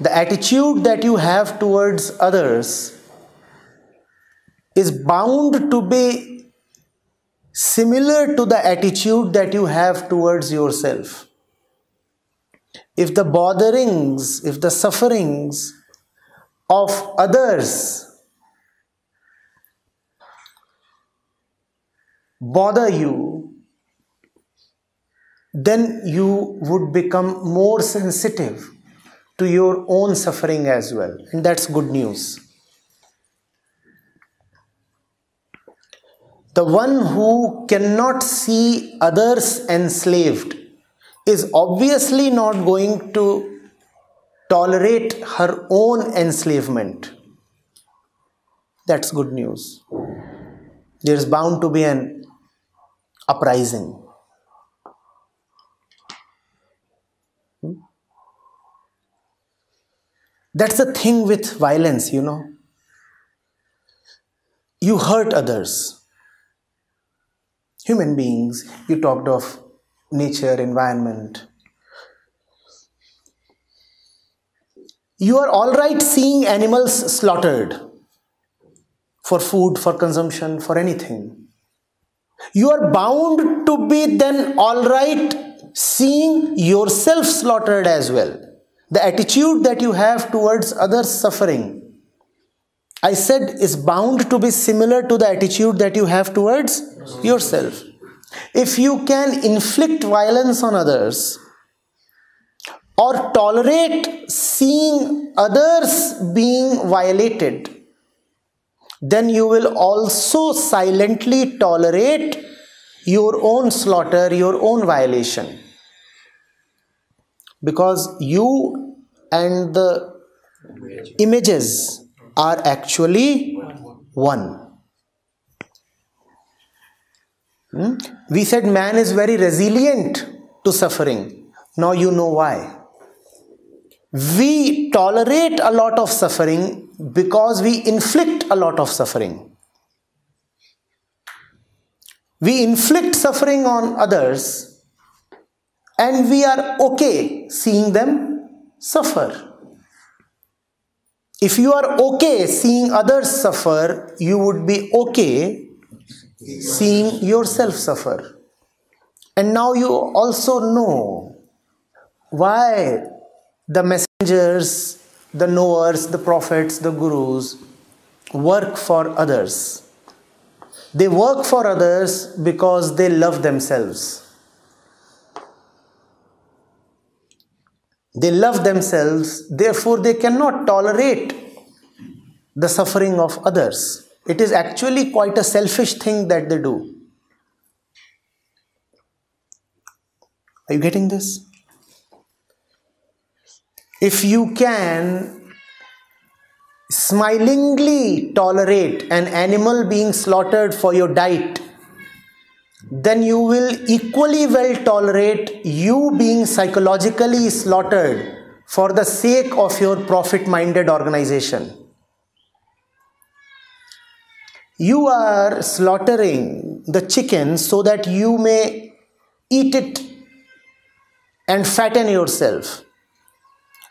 the attitude that you have towards others is bound to be similar to the attitude that you have towards yourself. If the botherings, if the sufferings of others bother you, then you would become more sensitive to your own suffering as well. And that's good news. The one who cannot see others enslaved is obviously not going to tolerate her own enslavement. That's good news. There is bound to be an uprising. That's the thing with violence, you know. You hurt others. Human beings, you talked of nature, environment. You are all right seeing animals slaughtered for food, for consumption, for anything. You are bound to be then all right seeing yourself slaughtered as well. The attitude that you have towards others' suffering, I said, is bound to be similar to the attitude that you have towards yourself. If you can inflict violence on others or tolerate seeing others being violated, then you will also silently tolerate your own slaughter, your own violation. Because you and the images are actually one. Hmm? We said man is very resilient to suffering. Now you know why. We tolerate a lot of suffering because we inflict a lot of suffering. We inflict suffering on others and we are okay seeing them suffer. If you are okay seeing others suffer, you would be okay seeing yourself suffer. And now you also know why the messengers, the knowers, the prophets, the gurus work for others. They work for others because they love themselves. They love themselves, therefore, they cannot tolerate the suffering of others. It is actually quite a selfish thing that they do. Are you getting this? If you can smilingly tolerate an animal being slaughtered for your diet, then you will equally well tolerate you being psychologically slaughtered for the sake of your profit minded organization. You are slaughtering the chicken so that you may eat it and fatten yourself.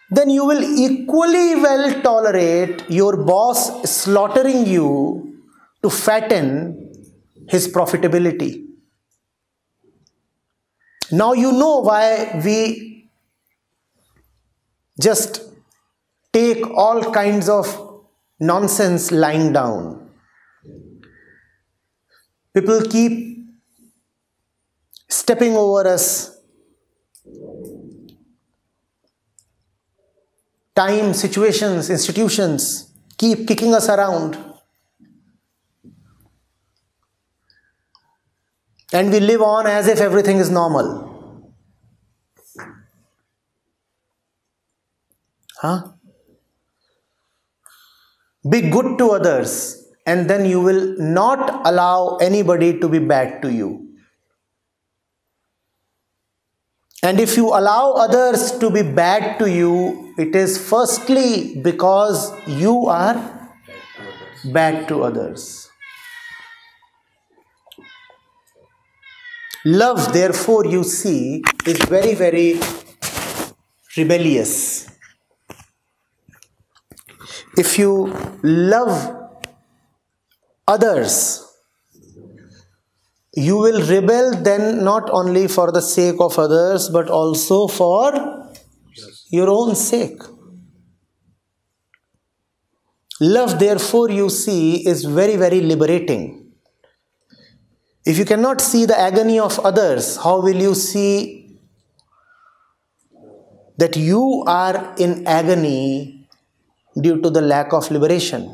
Then you will equally well tolerate your boss slaughtering you to fatten his profitability. Now you know why we just take all kinds of nonsense lying down. People keep stepping over us. Time, situations, institutions keep kicking us around. And we live on as if everything is normal. Huh? Be good to others and then you will not allow anybody to be bad to you. And if you allow others to be bad to you, it is firstly because you are bad to others. Love, therefore, you see, is very, very rebellious. if you love others you will rebel then not only for the sake of others but also for your own sake love therefore you see is very very liberating if you cannot see the agony of others how will you see that you are in agony due to the lack of liberation.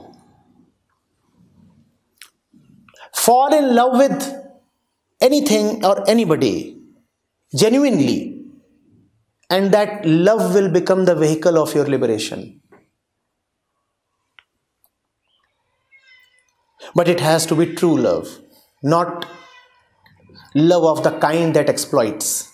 Fall in love with anything or anybody genuinely, and that love will become the vehicle of your liberation. But it has to be true love, not love of the kind that exploits